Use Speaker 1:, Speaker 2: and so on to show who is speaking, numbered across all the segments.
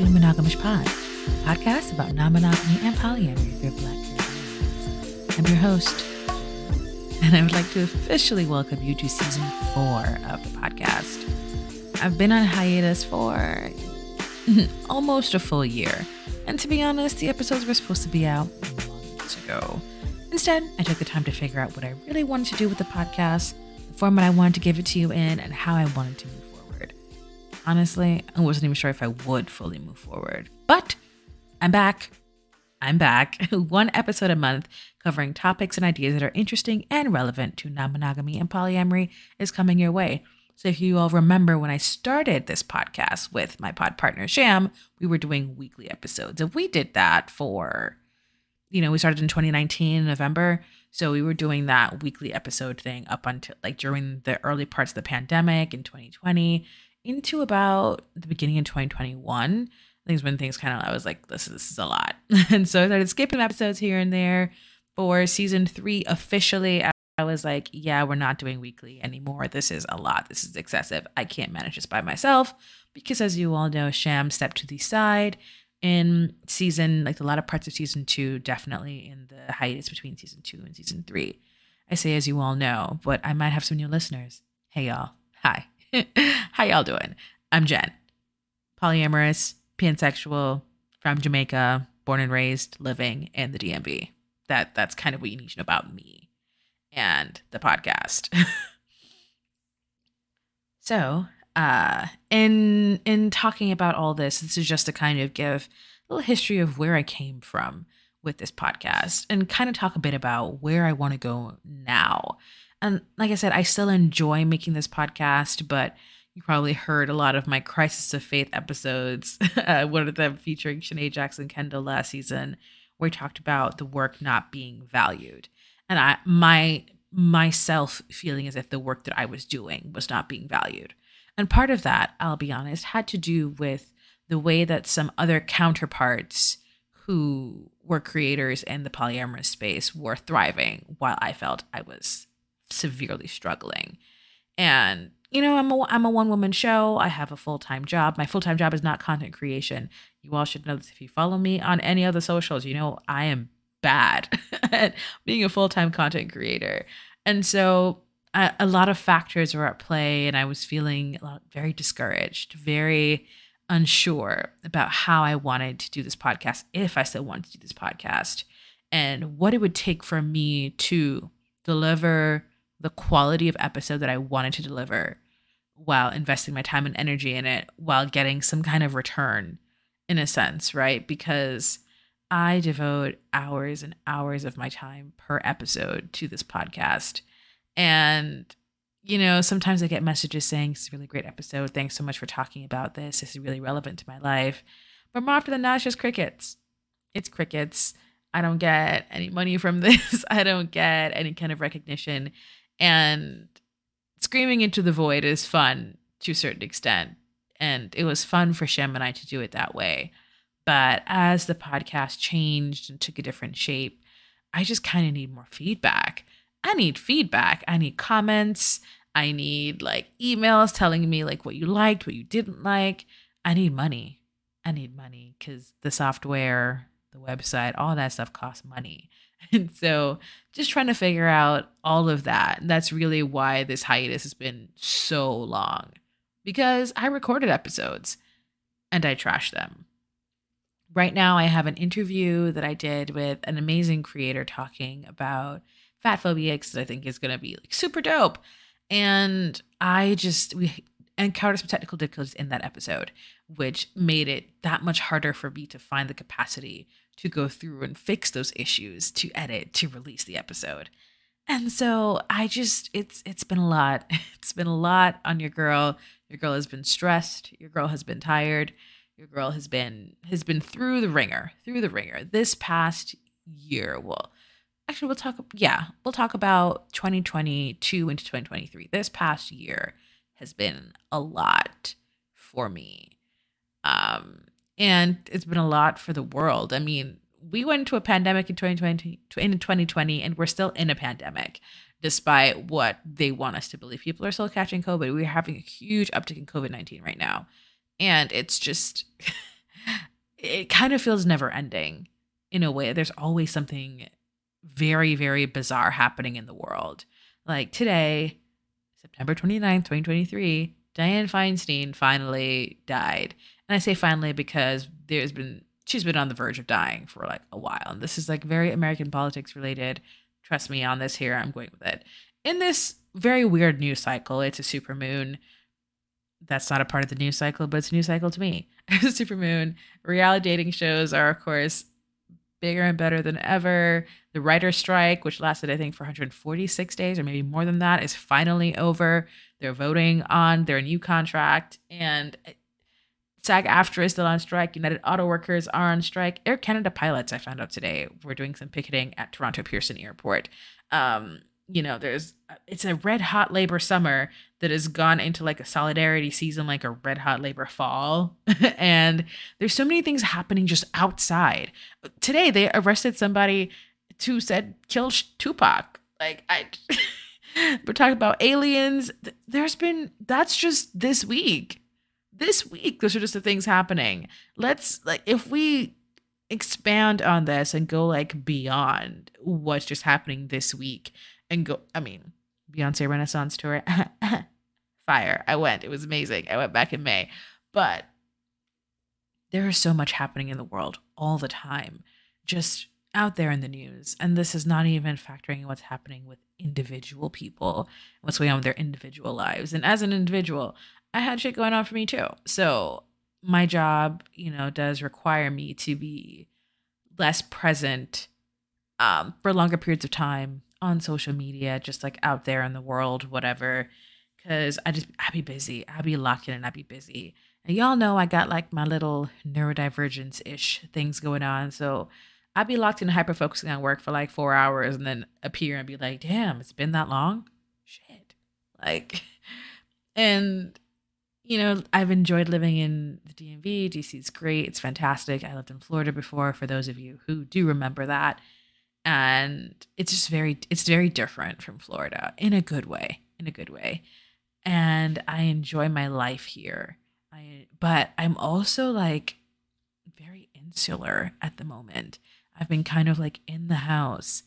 Speaker 1: to Monogamish Pod, a podcast about non-monogamy and polyamory for Black. I'm your host, and I would like to officially welcome you to season four of the podcast. I've been on hiatus for almost a full year, and to be honest, the episodes were supposed to be out months ago. Instead, I took the time to figure out what I really wanted to do with the podcast, the format I wanted to give it to you in, and how I wanted to move. Honestly, I wasn't even sure if I would fully move forward, but I'm back. I'm back. One episode a month covering topics and ideas that are interesting and relevant to non monogamy and polyamory is coming your way. So, if you all remember when I started this podcast with my pod partner Sham, we were doing weekly episodes. And we did that for, you know, we started in 2019 in November. So, we were doing that weekly episode thing up until like during the early parts of the pandemic in 2020 into about the beginning of 2021 things when things kind of I was like, this is, this is a lot. and so I started skipping episodes here and there. For season three, officially, I, I was like, yeah, we're not doing weekly anymore. This is a lot. This is excessive. I can't manage this by myself because, as you all know, Sham stepped to the side in season, like a lot of parts of season two, definitely in the hiatus between season two and season three. I say, as you all know, but I might have some new listeners. Hey, y'all. Hi. How y'all doing? I'm Jhen, polyamorous, pansexual from Jamaica, born and raised, living in the DMV. That that's kind of what you need to know about me and the podcast. so, uh, in in talking about all this, this is just to kind of give a little history of where I came from with this podcast and kind of talk a bit about where I want to go now. And like I said, I still enjoy making this podcast, but you probably heard a lot of my crisis of faith episodes, uh, one of them featuring Shanae Jackson Kendall last season, where we talked about the work not being valued. And I my myself feeling as if the work that I was doing was not being valued. And part of that, I'll be honest, had to do with the way that some other counterparts who were creators in the polyamorous space were thriving while I felt I was severely struggling. And you know, I'm a I'm a one woman show. I have a full time job. My full time job is not content creation. You all should know this if you follow me on any other socials. You know, I am bad at being a full time content creator, and so a, a, lot of factors were at play, and I was feeling very discouraged, very unsure about how I wanted to do this podcast, if I still wanted to do this podcast, and what it would take for me to deliver the quality of episode that I wanted to deliver while investing my time and energy in it while getting some kind of return in a sense, right? Because I devote hours and hours of my time per episode to this podcast. And, you know, sometimes I get messages saying it's a really great episode. Thanks so much for talking about this. This is really relevant to my life. But more often than not, it's just crickets. It's crickets. I don't get any money from this. I don't get any kind of recognition. And screaming into the void is fun to a certain extent. And it was fun for Shem and I to do it that way. But as the podcast changed and took a different shape, I just kind of need more feedback. I need feedback. I need comments. I need like emails telling me like what you liked, what you didn't like. I need money. I need money because the software, the website, all that stuff costs money. And so just trying to figure out all of that. And that's really why this hiatus has been so long because I recorded episodes and I trashed them. Right now, I have an interview that I did with an amazing creator talking about fat phobia because I think is going to be like super dope. And I just, we encountered some technical difficulties in that episode, which made it that much harder for me to find the capacity to go through and fix those issues, to edit, to release the episode. And so I just it's it's been a lot. It's been a lot on your girl. Your girl has been stressed. Your girl has been tired. Your girl has been has been through the ringer, through the ringer. This past year, well, actually we'll talk yeah, we'll talk about 2022 into 2023. This past year has been a lot for me. Um and it's been a lot for the world. I mean, we went into a pandemic in 2020 in 2020 and we're still in a pandemic despite what they want us to believe. People are still catching COVID. We're having a huge uptick in COVID 19 right now. And it's just, it kind of feels never ending in a way. There's always something very, very bizarre happening in the world. Like today, September 29th, 2023, Dianne Feinstein finally died. And I say finally because there's been she's been on the verge of dying for like a while. And this is like very American politics related. Trust me on this here, I'm going with it. In this very weird news cycle, it's a super moon. That's not a part of the news cycle, but it's a news cycle to me. super moon. Reality dating shows are, of course, bigger and better than ever. The writer strike, which lasted, I think, for 146 days or maybe more than that, is finally over. They're voting on their new contract. And SAG AFTRA is still on strike. United Auto Workers are on strike. Air Canada pilots, I found out today, were doing some picketing at Toronto Pearson Airport. Um, you know, there's it's a red hot labor summer that has gone into like a solidarity season, like a red hot labor fall. and there's so many things happening just outside. Today, they arrested somebody who said kill Tupac. Like, I. we're talking about aliens. There's been, that's just this week. This week, those are just the things happening. Let's, like, if we expand on this and go like beyond what's just happening this week and go, I mean, Beyonce Renaissance tour, fire. I went. It was amazing. I went back in May. But there is so much happening in the world all the time, just out there in the news. And this is not even factoring in what's happening with individual people, what's going on with their individual lives. And as an individual, I had shit going on for me too. So my job, you know, does require me to be less present um, for longer periods of time on social media, just like out there in the world, whatever. Cause I just I'd be busy. I'd be locked in and I be busy. And y'all know I got like my little neurodivergence ish things going on. So I'd be locked in hyper focusing on work for like four hours and then appear and be like, damn, it's been that long? Shit. Like and you know, I've enjoyed living in the DMV. DC is great. It's fantastic. I lived in Florida before for those of you who do remember that and it's just very it's very different from Florida in a good way, in a good way. And I enjoy my life here. I but I'm also like very insular at the moment. I've been kind of like in the house,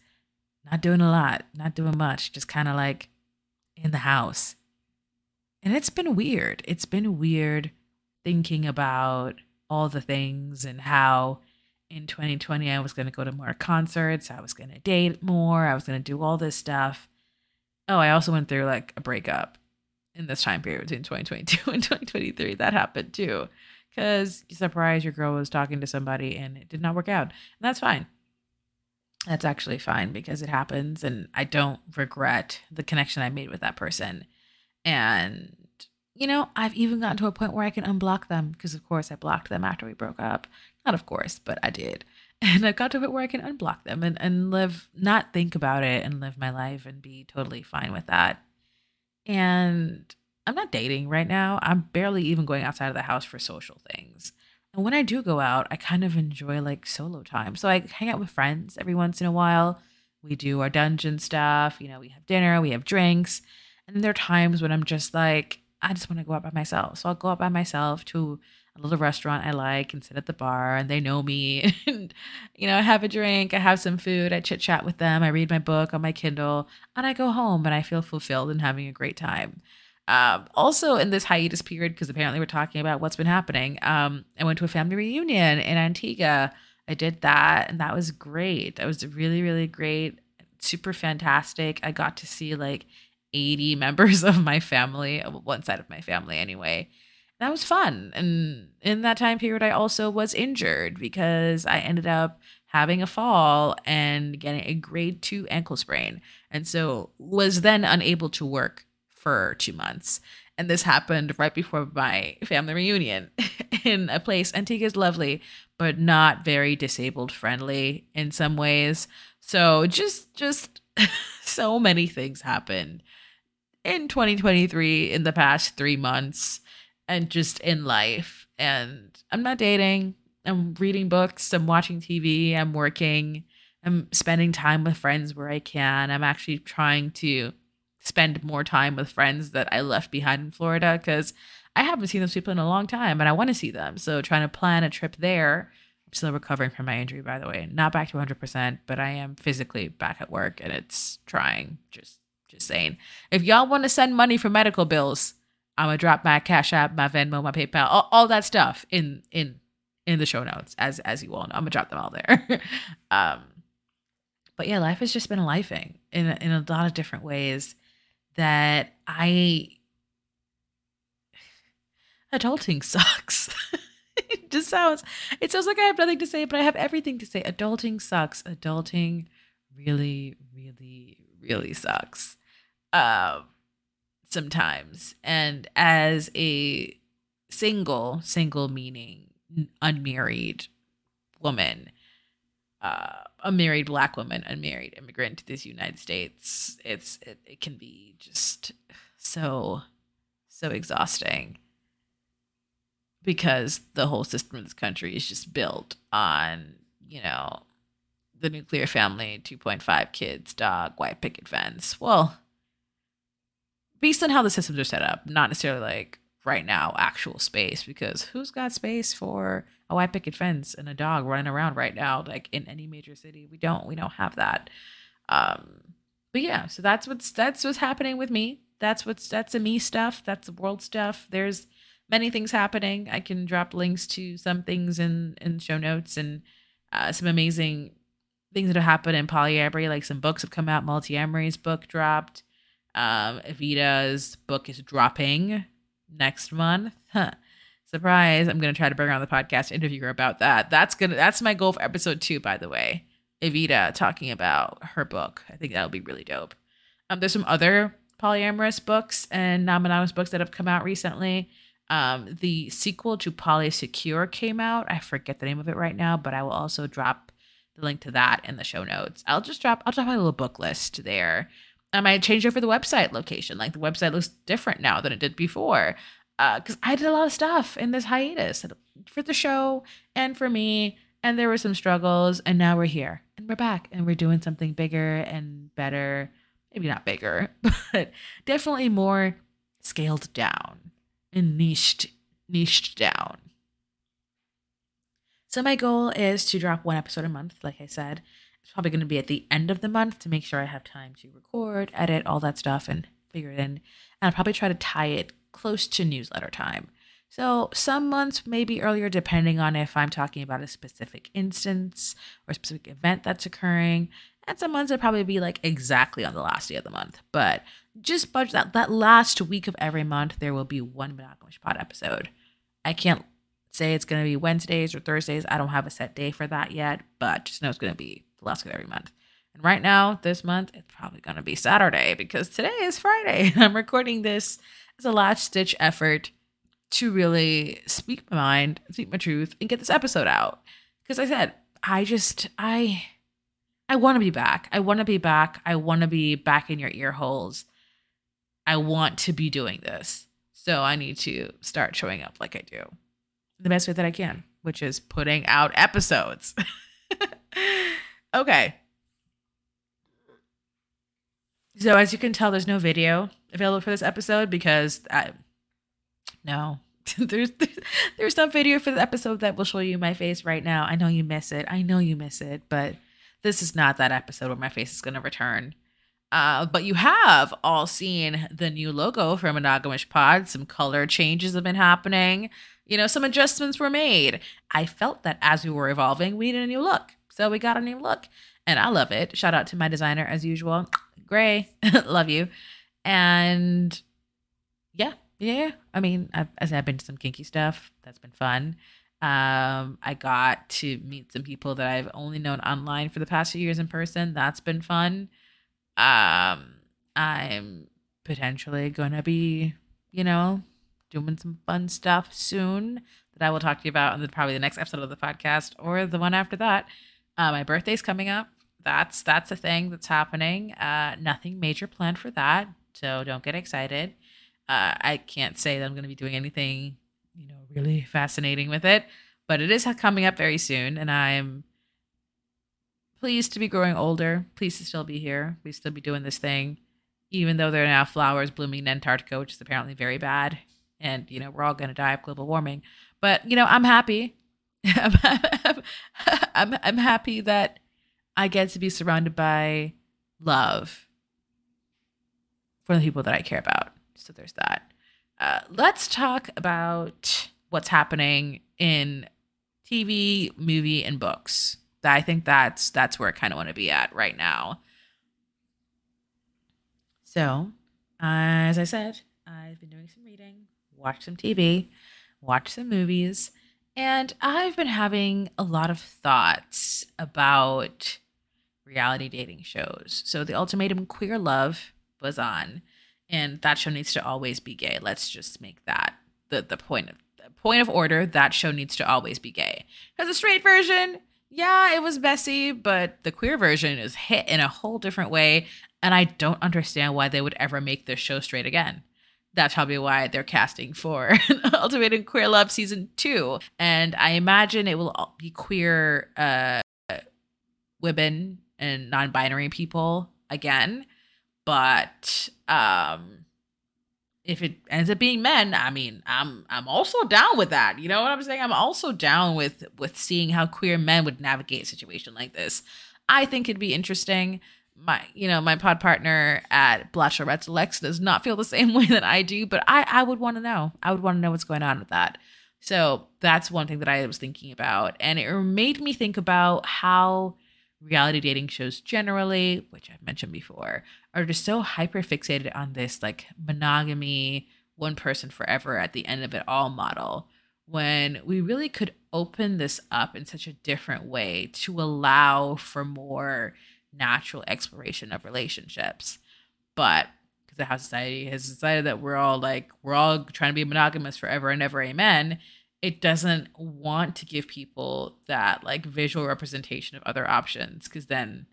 Speaker 1: not doing a lot, not doing much, just kind of like in the house. And it's been weird. It's been weird thinking about all the things and how in 2020 I was going to go to more concerts, I was going to date more, I was going to do all this stuff. Oh, I also went through like a breakup in this time period between 2022 and 2023. That happened too. Cuz surprise your girl was talking to somebody and it did not work out. And that's fine. That's actually fine because it happens and I don't regret the connection I made with that person. And you know, I've even gotten to a point where I can unblock them because, of course, I blocked them after we broke up. Not of course, but I did. And I got to a point where I can unblock them and, and live, not think about it and live my life and be totally fine with that. And I'm not dating right now. I'm barely even going outside of the house for social things. And when I do go out, I kind of enjoy like solo time. So I hang out with friends every once in a while. We do our dungeon stuff. You know, we have dinner, we have drinks. And there are times when I'm just like, I just want to go out by myself. So I'll go out by myself to a little restaurant I like and sit at the bar and they know me and you know, I have a drink, I have some food, I chit chat with them, I read my book on my Kindle, and I go home and I feel fulfilled and having a great time. Um, also in this hiatus period, because apparently we're talking about what's been happening, um, I went to a family reunion in Antigua. I did that and that was great. That was really, really great, super fantastic. I got to see like 80 members of my family, one side of my family anyway that was fun. And in that time period, I also was injured because I ended up having a fall and getting a grade two ankle sprain. And so was then unable to work for two months. And this happened right before my family reunion in a place. Antigua is lovely, but not very disabled friendly in some ways. So just, just so many things happened in 2023 in the past three months and just in life. And I'm not dating. I'm reading books. I'm watching TV. I'm working. I'm spending time with friends where I can. I'm actually trying to spend more time with friends that I left behind in Florida because I haven't seen those people in a long time and I want to see them. So trying to plan a trip there. I'm still recovering from my injury, by the way. Not back to 100%, but I am physically back at work and it's trying. Just, just saying. If y'all want to send money for medical bills, I'm gonna drop my Cash App, my Venmo, my PayPal, all, all that stuff in in in the show notes, as as you all know. I'm gonna drop them all there. um, but yeah, life has just been a lifing in in a lot of different ways that I adulting sucks. it just sounds it sounds like I have nothing to say, but I have everything to say. Adulting sucks. Adulting really, really, really sucks. Um sometimes. And as a single, single meaning unmarried woman, uh, a married black woman, unmarried immigrant to this United States, it's it, it can be just so so exhausting. Because the whole system of this country is just built on you know the nuclear family 2.5 kids dog white picket fence. Well based on how the systems are set up, not necessarily like right now actual space because who's got space for a white picket fence and a dog running around right now like in any major city? We don't we don't have that. Um but yeah so that's what's that's what's happening with me. That's what's that's the me stuff. That's the world stuff. There's many things happening. I can drop links to some things in in show notes and uh, some amazing things that have happened in polyamory like some books have come out. Multiamory's book dropped. Um, Evita's book is dropping next month. Huh. Surprise! I'm gonna try to bring on the podcast, interview her about that. That's gonna that's my goal for episode two, by the way. Evita talking about her book. I think that'll be really dope. Um, there's some other polyamorous books and non-monogamous books that have come out recently. Um, the sequel to Polysecure came out. I forget the name of it right now, but I will also drop the link to that in the show notes. I'll just drop I'll drop my little book list there I might change over the website location. Like the website looks different now than it did before. Because uh, I did a lot of stuff in this hiatus for the show and for me. And there were some struggles. And now we're here and we're back and we're doing something bigger and better. Maybe not bigger, but definitely more scaled down and niched, niched down. So my goal is to drop one episode a month, like I said. It's probably going to be at the end of the month to make sure I have time to record, edit, all that stuff, and figure it in. And I'll probably try to tie it close to newsletter time. So some months maybe earlier, depending on if I'm talking about a specific instance or a specific event that's occurring. And some months it'll probably be like exactly on the last day of the month. But just budget that that last week of every month, there will be one Monogamish Pod episode. I can't say it's going to be Wednesdays or Thursdays. I don't have a set day for that yet, but just know it's going to be last every month. And right now, this month, it's probably going to be Saturday because today is Friday. I'm recording this as a last stitch effort to really speak my mind, speak my truth, and get this episode out. Because I said, I just, I, I want to be back. I want to be back. I want to be back in your ear holes. I want to be doing this. So I need to start showing up like I do the best way that I can, which is putting out episodes. Okay. So as you can tell, there's no video available for this episode because I no. there's there's some video for the episode that will show you my face right now. I know you miss it. I know you miss it, but this is not that episode where my face is gonna return. Uh, but you have all seen the new logo for Monogamish Pod. Some color changes have been happening. You know, some adjustments were made. I felt that as we were evolving, we needed a new look. So we got a new look and I love it. Shout out to my designer as usual. Gray, love you. And yeah, yeah. I mean, I've, I've been to some kinky stuff. That's been fun. Um, I got to meet some people that I've only known online for the past few years in person. That's been fun. Um, I'm potentially gonna be, you know, doing some fun stuff soon that I will talk to you about in the, probably the next episode of the podcast or the one after that. Uh, my birthday's coming up. That's that's a thing that's happening. Uh, nothing major planned for that, so don't get excited. Uh, I can't say that I'm going to be doing anything, you know, really fascinating with it, but it is coming up very soon, and I'm pleased to be growing older. Pleased to still be here. We still be doing this thing, even though there are now flowers blooming in Antarctica, which is apparently very bad and you know we're all going to die of global warming. But you know I'm happy. I'm, I'm happy that I get to be surrounded by love for the people that I care about. So there's that. Uh, let's talk about what's happening in TV, movie, and books. I think that's that's where I kind of want to be at right now. So, as I said, I've been doing some reading, watched some TV, watched some movies, and I've been having a lot of thoughts about reality dating shows. So, The Ultimatum Queer Love was on, and that show needs to always be gay. Let's just make that the the point of the point of order. That show needs to always be gay. Has a straight version, yeah, it was messy, but the queer version is hit in a whole different way. And I don't understand why they would ever make this show straight again. That's probably why they're casting for Ultimate Queer Love season two. And I imagine it will be queer uh, women and non binary people again. But um, if it ends up being men, I mean, I'm I'm also down with that. You know what I'm saying? I'm also down with with seeing how queer men would navigate a situation like this. I think it'd be interesting. My you know, my pod partner at Bachelorette Alex does not feel the same way that I do, but I I would want to know. I would want to know what's going on with that. So that's one thing that I was thinking about. And it made me think about how reality dating shows generally, which I've mentioned before, are just so hyper fixated on this like monogamy, one person forever at the end of it all model when we really could open this up in such a different way to allow for more natural exploration of relationships. But because the house society has decided that we're all like, we're all trying to be monogamous forever and ever, amen it doesn't want to give people that like visual representation of other options because then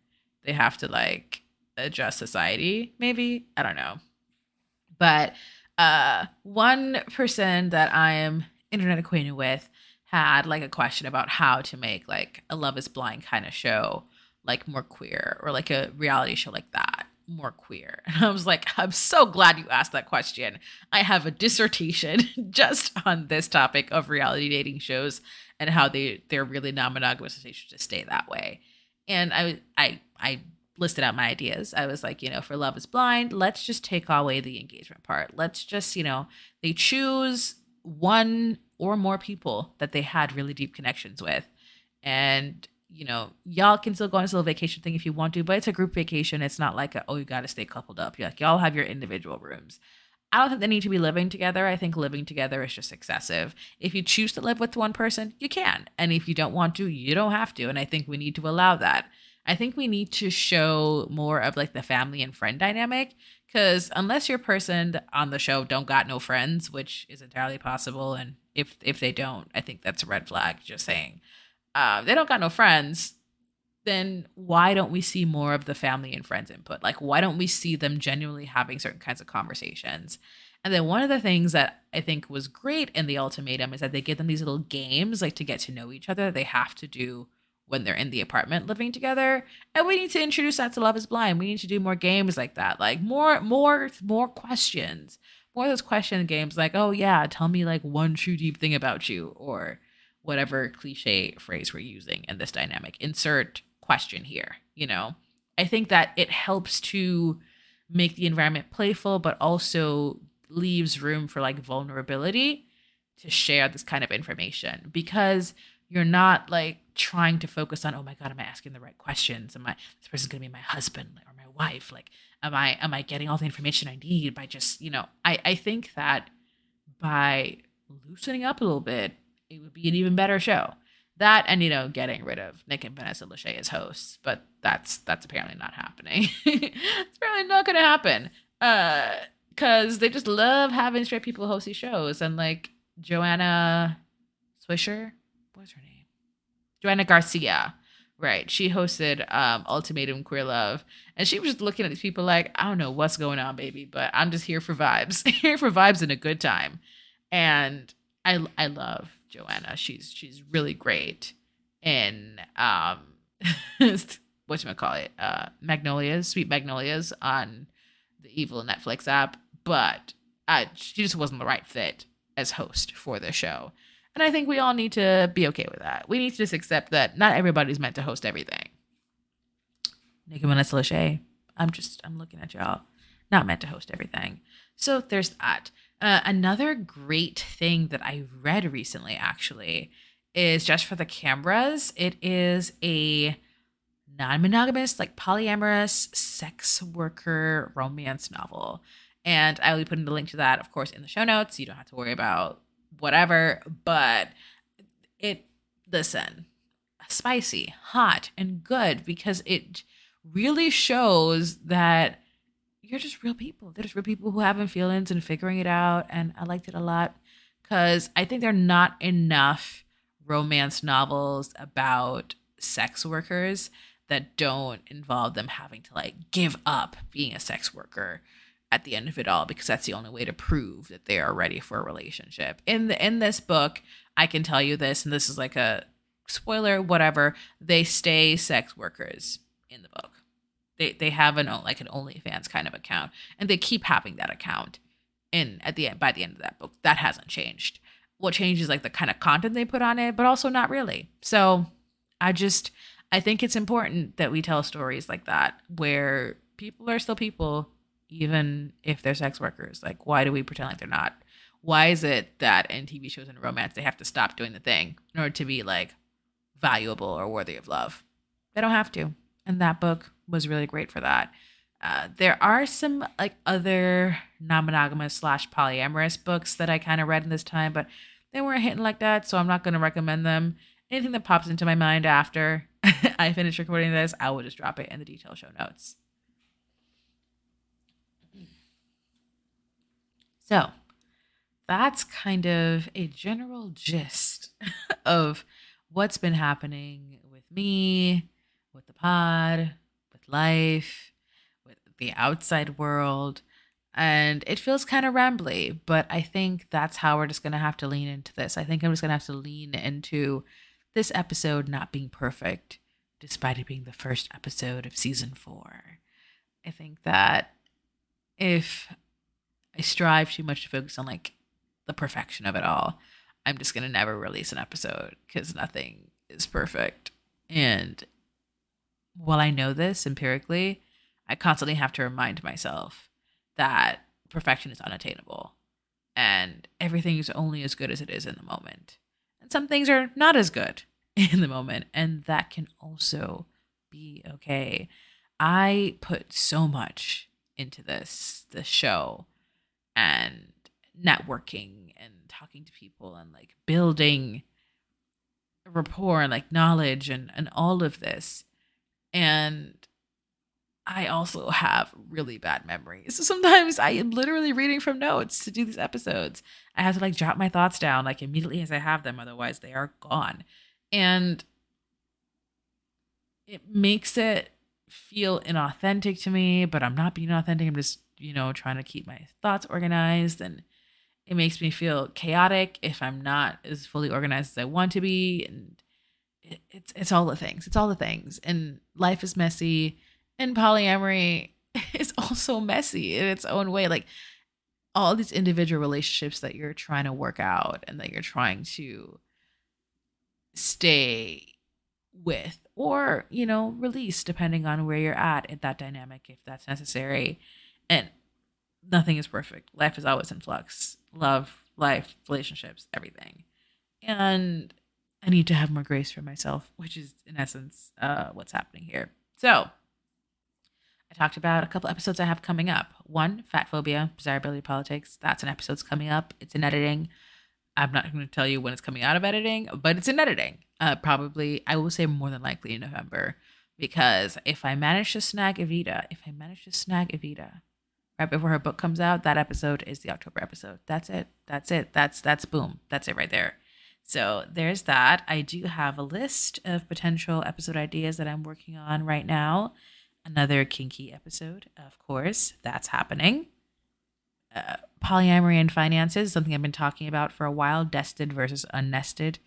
Speaker 1: they have to like adjust society maybe? I don't know. But uh one person that i am internet acquainted with had like a question about how to make like a love is blind kind of show like more queer or like a reality show like that more queer? And I was like, I'm so glad you asked that question. I have a dissertation just on this topic of reality dating shows and how they they're really non-monogamous and they should just stay that way. And I I I listed out my ideas. I was like, you know, for Love is Blind, let's just take away the engagement part. Let's just, you know, they choose one or more people that they had really deep connections with. And you know, y'all can still go on this little vacation thing if you want to, but it's a group vacation. It's not like a, oh, you got to stay coupled up. You're like, y'all have your individual rooms. I don't think they need to be living together. I think living together is just excessive. If you choose to live with one person, you can. And if you don't want to, you don't have to. And I think we need to allow that. I think we need to show more of like the family and friend dynamic because unless your person on the show don't got no friends, which is entirely possible, and if if they don't, I think that's a red flag. Just saying uh, they don't got no friends, then why don't we see more of the family and friends input? Like, why don't we see them genuinely having certain kinds of conversations? And then one of the things that I think was great in the ultimatum is that they give them these little games, like to get to know each other. They have to do when they're in the apartment living together. And we need to introduce that to Love is Blind. We need to do more games like that. Like more, more, more questions. More of those question games like, oh yeah, tell me like one true deep thing about you. Or whatever cliche phrase we're using in this dynamic. Insert question here, you know? I think that it helps to make the environment playful, but also leaves room for like vulnerability to share this kind of information because you're not like trying to focus on, oh my God, am I asking the right questions? Am I this person's gonna be my husband or my wife? Like, am I am I getting all the information I need by just, you know, I, I think that by loosening up a little bit it would be an even better show. That and you know getting rid of Nick and Vanessa Lachey as hosts, but that's that's apparently not happening. it's apparently not to happen. Uh, because they just love having straight people host these shows, and like Joanna Swisher, what's her name? Joanna Garcia, right? She hosted um Ultimatum Queer Love, and she was just looking at these people like, I don't know what's going on, baby, but I'm just here for vibes, here for vibes and a good time, and I I love Joanna. She's she's really great in um what you call it uh Magnolias, Sweet Magnolias on the evil Netflix app, but uh, she just wasn't the right fit as host for the show. And I think we all need to be okay with that. We need to just accept that not everybody's meant to host everything. Nicki Vanessa Lachey, I'm just, I'm looking at y'all. Not meant to host everything. So there's that. Uh, another great thing that I read recently, actually, is just for the cameras. It is a non monogamous, like polyamorous sex worker romance novel. And I will be putting the link to that, of course, in the show notes. You don't have to worry about whatever, but it, listen, spicy, hot, and good because it really shows that you're just real people. They're just real people who having feelings and figuring it out. And I liked it a lot because I think there are not enough romance novels about sex workers that don't involve them having to like give up being a sex worker at the end of it all because that's the only way to prove that they are ready for a relationship. In the in this book, I can tell you this and this is like a spoiler whatever, they stay sex workers in the book. They they have an like an OnlyFans kind of account, and they keep having that account. In at the end, by the end of that book, that hasn't changed. What changes like the kind of content they put on it, but also not really. So I just I think it's important that we tell stories like that where people are still people, even if they're sex workers. Like, why do we pretend like they're not? Why is it that in TV shows and romance they have to stop doing the thing in order to be like valuable or worthy of love? They don't have to. And that book was really great for that. Uh, there are some like other non-monogamous slash polyamorous books that I kind of read in this time, but they weren't hitting like that, so I'm not going to recommend them. Anything that pops into my mind after I finish recording this, I will just drop it in the detail show notes. So that's kind of a general gist of what's been happening with me, with the pod, life, with the outside world. And it feels kind of rambly, but I think that's how we're just going to have to lean into this. I think I'm just going to have to lean into this episode not being perfect, despite it being the first episode of season four. I think that if I strive too much to focus on like the perfection of it all, I'm just going to never release an episode because nothing is perfect. And while I know this empirically, I constantly have to remind myself that perfection is unattainable and everything is only as good as it is in the moment. And some things are not as good in the moment, and that can also be okay. I put so much into this this show and networking and talking to people and like building rapport and like knowledge and and all of this and I also have really bad memories. So sometimes I am literally reading from notes to do these episodes. I have to like jot my thoughts down like immediately as I have them, otherwise they are gone. And it makes it feel inauthentic to me, but I'm not being authentic. I'm just, you know, trying to keep my thoughts organized and it makes me feel chaotic if I'm not as fully organized as I want to be and it's it's all the things. It's all the things. And life is messy. And polyamory is also messy in its own way. Like all these individual relationships that you're trying to work out and that you're trying to stay with or you know release depending on where you're at in that dynamic if that's necessary and nothing is perfect life is always in flux love life relationships everything and I need to have more grace for myself, which is in essence uh, what's happening here. So, I talked about a couple episodes I have coming up. One, fat phobia, desirability politics. That's an episode's coming up. It's in editing. I'm not going to tell you when it's coming out of editing, but it's in editing. Uh, probably, I will say more than likely in November, because if I manage to snag Evita, if I manage to snag Evita right before her book comes out, that episode is the October episode. That's it. That's it. That's that's boom. That's it right there. So there's that. I do have a list of potential episode ideas that I'm working on right now. Another kinky episode, of course, that's happening. Uh, polyamory and finances, something I've been talking about for a while, nested versus unnested,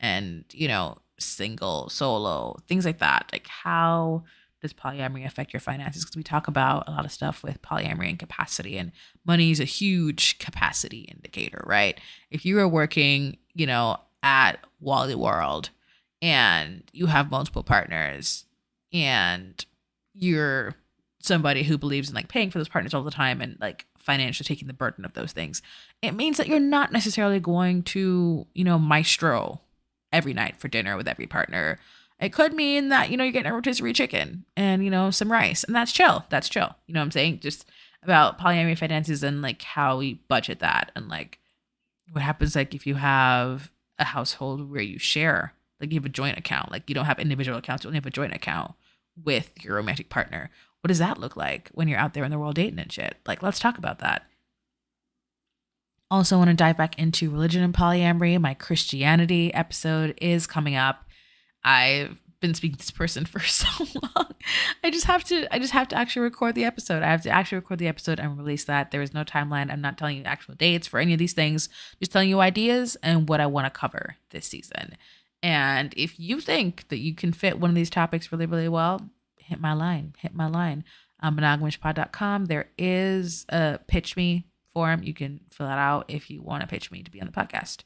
Speaker 1: and, you know, single, solo, things like that. Like, how does polyamory affect your finances? Because we talk about a lot of stuff with polyamory and capacity, and money is a huge capacity indicator, right? If you are working, you know, at Wally World and you have multiple partners and you're somebody who believes in like paying for those partners all the time and like financially taking the burden of those things, it means that you're not necessarily going to, you know, maestro every night for dinner with every partner it could mean that, you know, you're getting a rotisserie chicken and, you know, some rice. And that's chill. That's chill. You know what I'm saying? Just about polyamory finances and like how we budget that and like what happens like if you have a household where you share, like you have a joint account, like you don't have individual accounts, you only have a joint account with your romantic partner. What does that look like when you're out there in the world dating and shit? Like, let's talk about that. Also, want to dive back into religion and polyamory. My Christianity episode is coming up. I've been speaking to this person for so long. I just have to I just have to actually record the episode. I have to actually record the episode and release that. There is no timeline. I'm not telling you actual dates for any of these things. Just telling you ideas and what I want to cover this season. And if you think that you can fit one of these topics really, really well, hit my line. Hit my line. Um. There is a pitch me form. You can fill that out if you want to pitch me to be on the podcast.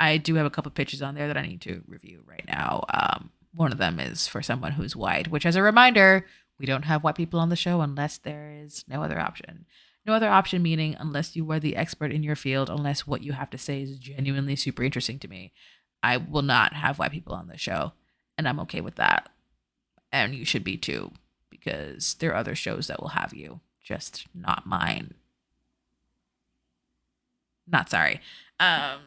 Speaker 1: I do have a couple pitches on there that I need to review right now. Um, one of them is for someone who's white, which, as a reminder, we don't have white people on the show unless there is no other option. No other option meaning unless you are the expert in your field, unless what you have to say is genuinely super interesting to me. I will not have white people on the show, and I'm okay with that. And you should be too, because there are other shows that will have you, just not mine. Not sorry. Um,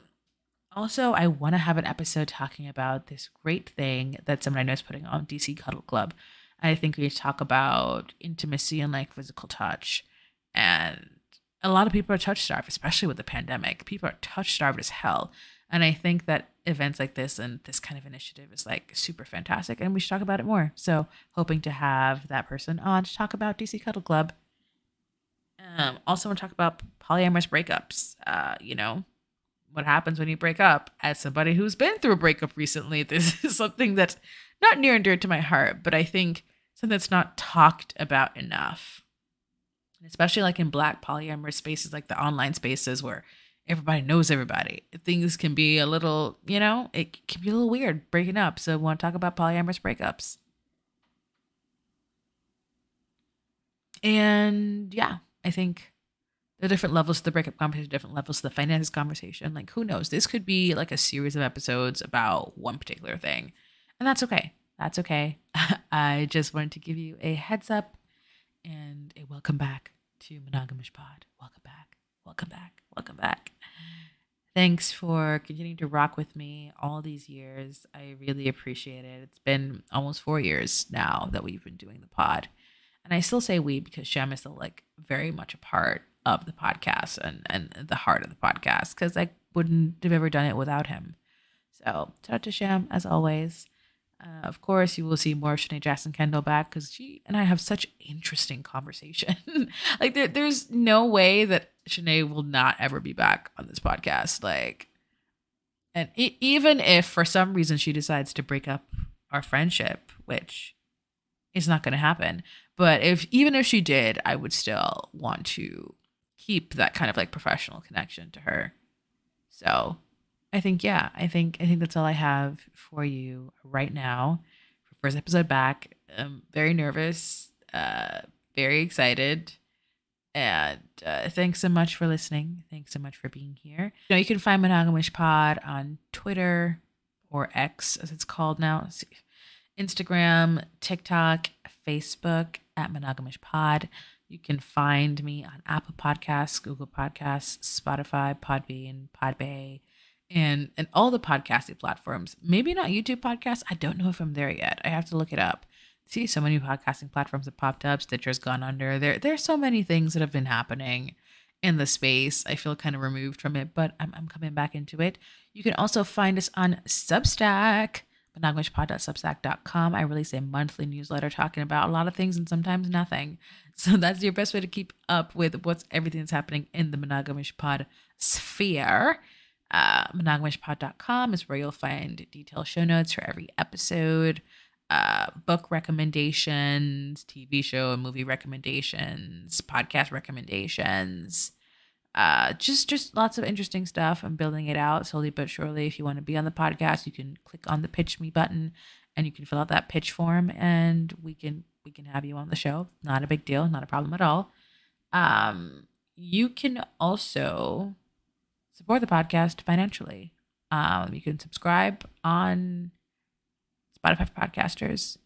Speaker 1: also, I want to have an episode talking about this great thing that someone I know is putting on DC Cuddle Club. I think we talk about intimacy and like physical touch. And a lot of people are touch starved, especially with the pandemic. People are touch starved as hell. And I think that events like this and this kind of initiative is like super fantastic. And we should talk about it more. So, hoping to have that person on to talk about DC Cuddle Club. Um, also, want to talk about polyamorous breakups. Uh, you know, what happens when you break up. As somebody who's been through a breakup recently, this is something that's not near and dear to my heart, but I think something that's not talked about enough. especially like in black polyamorous spaces, like the online spaces where everybody knows everybody. Things can be a little, you know, it can be a little weird breaking up. So I want to talk about polyamorous breakups. And yeah, I think the different levels of the breakup conversation, different levels of the finances conversation. Like, who knows? This could be like a series of episodes about one particular thing. And that's okay. That's okay. I just wanted to give you a heads up and a welcome back to Monogamish Pod. Welcome back. Welcome back. Welcome back. Thanks for continuing to rock with me all these years. I really appreciate it. It's been almost four years now that we've been doing the pod. And I still say we because Shem is still like very much a part of the podcast and, and the heart of the podcast because I wouldn't have ever done it without him. So, shout out to Sham as always. Uh, of course, you will see more of Shanae Jackson Kendall back because she and I have such interesting conversation. like, there, there's no way that Shanae will not ever be back on this podcast. Like, and e- even if for some reason she decides to break up our friendship, which is not going to happen, but if even if she did, I would still want to keep that kind of like professional connection to her. So I think, yeah, I think I think that's all I have for you right now. First episode back. I'm very nervous, uh, very excited. And uh, thanks so much for listening. Thanks so much for being here. You know, you can find Monogamish Pod on Twitter or X, as it's called now, Instagram, TikTok, Facebook at Monogamish Pod. You can find me on Apple Podcasts, Google Podcasts, Spotify, Podbean, Podbay, and and all the podcasting platforms. Maybe not YouTube podcasts. I don't know if I'm there yet. I have to look it up. See, so many podcasting platforms have popped up. Stitcher's gone under. There, there's so many things that have been happening in the space. I feel kind of removed from it, but I'm, I'm coming back into it. You can also find us on Substack monogamishpod.substack.com. I release a monthly newsletter talking about a lot of things and sometimes nothing. So that's your best way to keep up with what's everything that's happening in the Monogamish Pod sphere. Uh, monogamishpod.com is where you'll find detailed show notes for every episode. uh, book recommendations, TV show and movie recommendations, podcast recommendations. Uh, just just lots of interesting stuff. I'm building it out slowly but surely. If you want to be on the podcast, you can click on the pitch me button and you can fill out that pitch form and we can we can have you on the show. Not a big deal, not a problem at all. Um, you can also support the podcast financially. Um, you can subscribe on Spotify for podcasters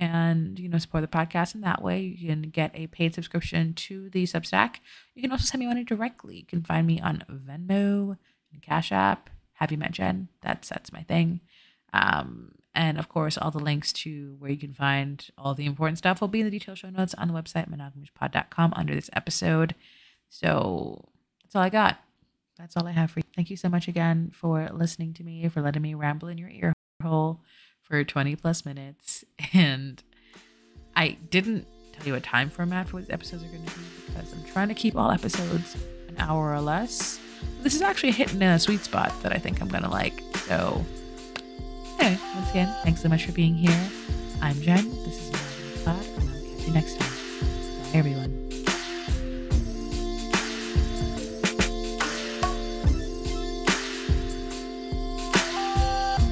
Speaker 1: and you know support the podcast in that way. You can get a paid subscription to the substack. You can also send me money directly. You can find me on venmo and cash app. Have you met Jhen? That's that's my thing. Um, and of course all the links to where you can find all the important stuff will be in the detailed show notes on the website monogamishpod.com under this episode. So that's all i got. That's all i have for you. Thank you so much again for listening to me for letting me ramble in your ear hole for 20 plus minutes. And I didn't tell you a time format for what these episodes are going to be because I'm trying to keep all episodes an hour or less. This is actually hitting a sweet spot that I think I'm going to like. So, anyway, once again, thanks so much for being here. I'm Jhen. This is my Pod, and I'll catch you next time. Bye, everyone.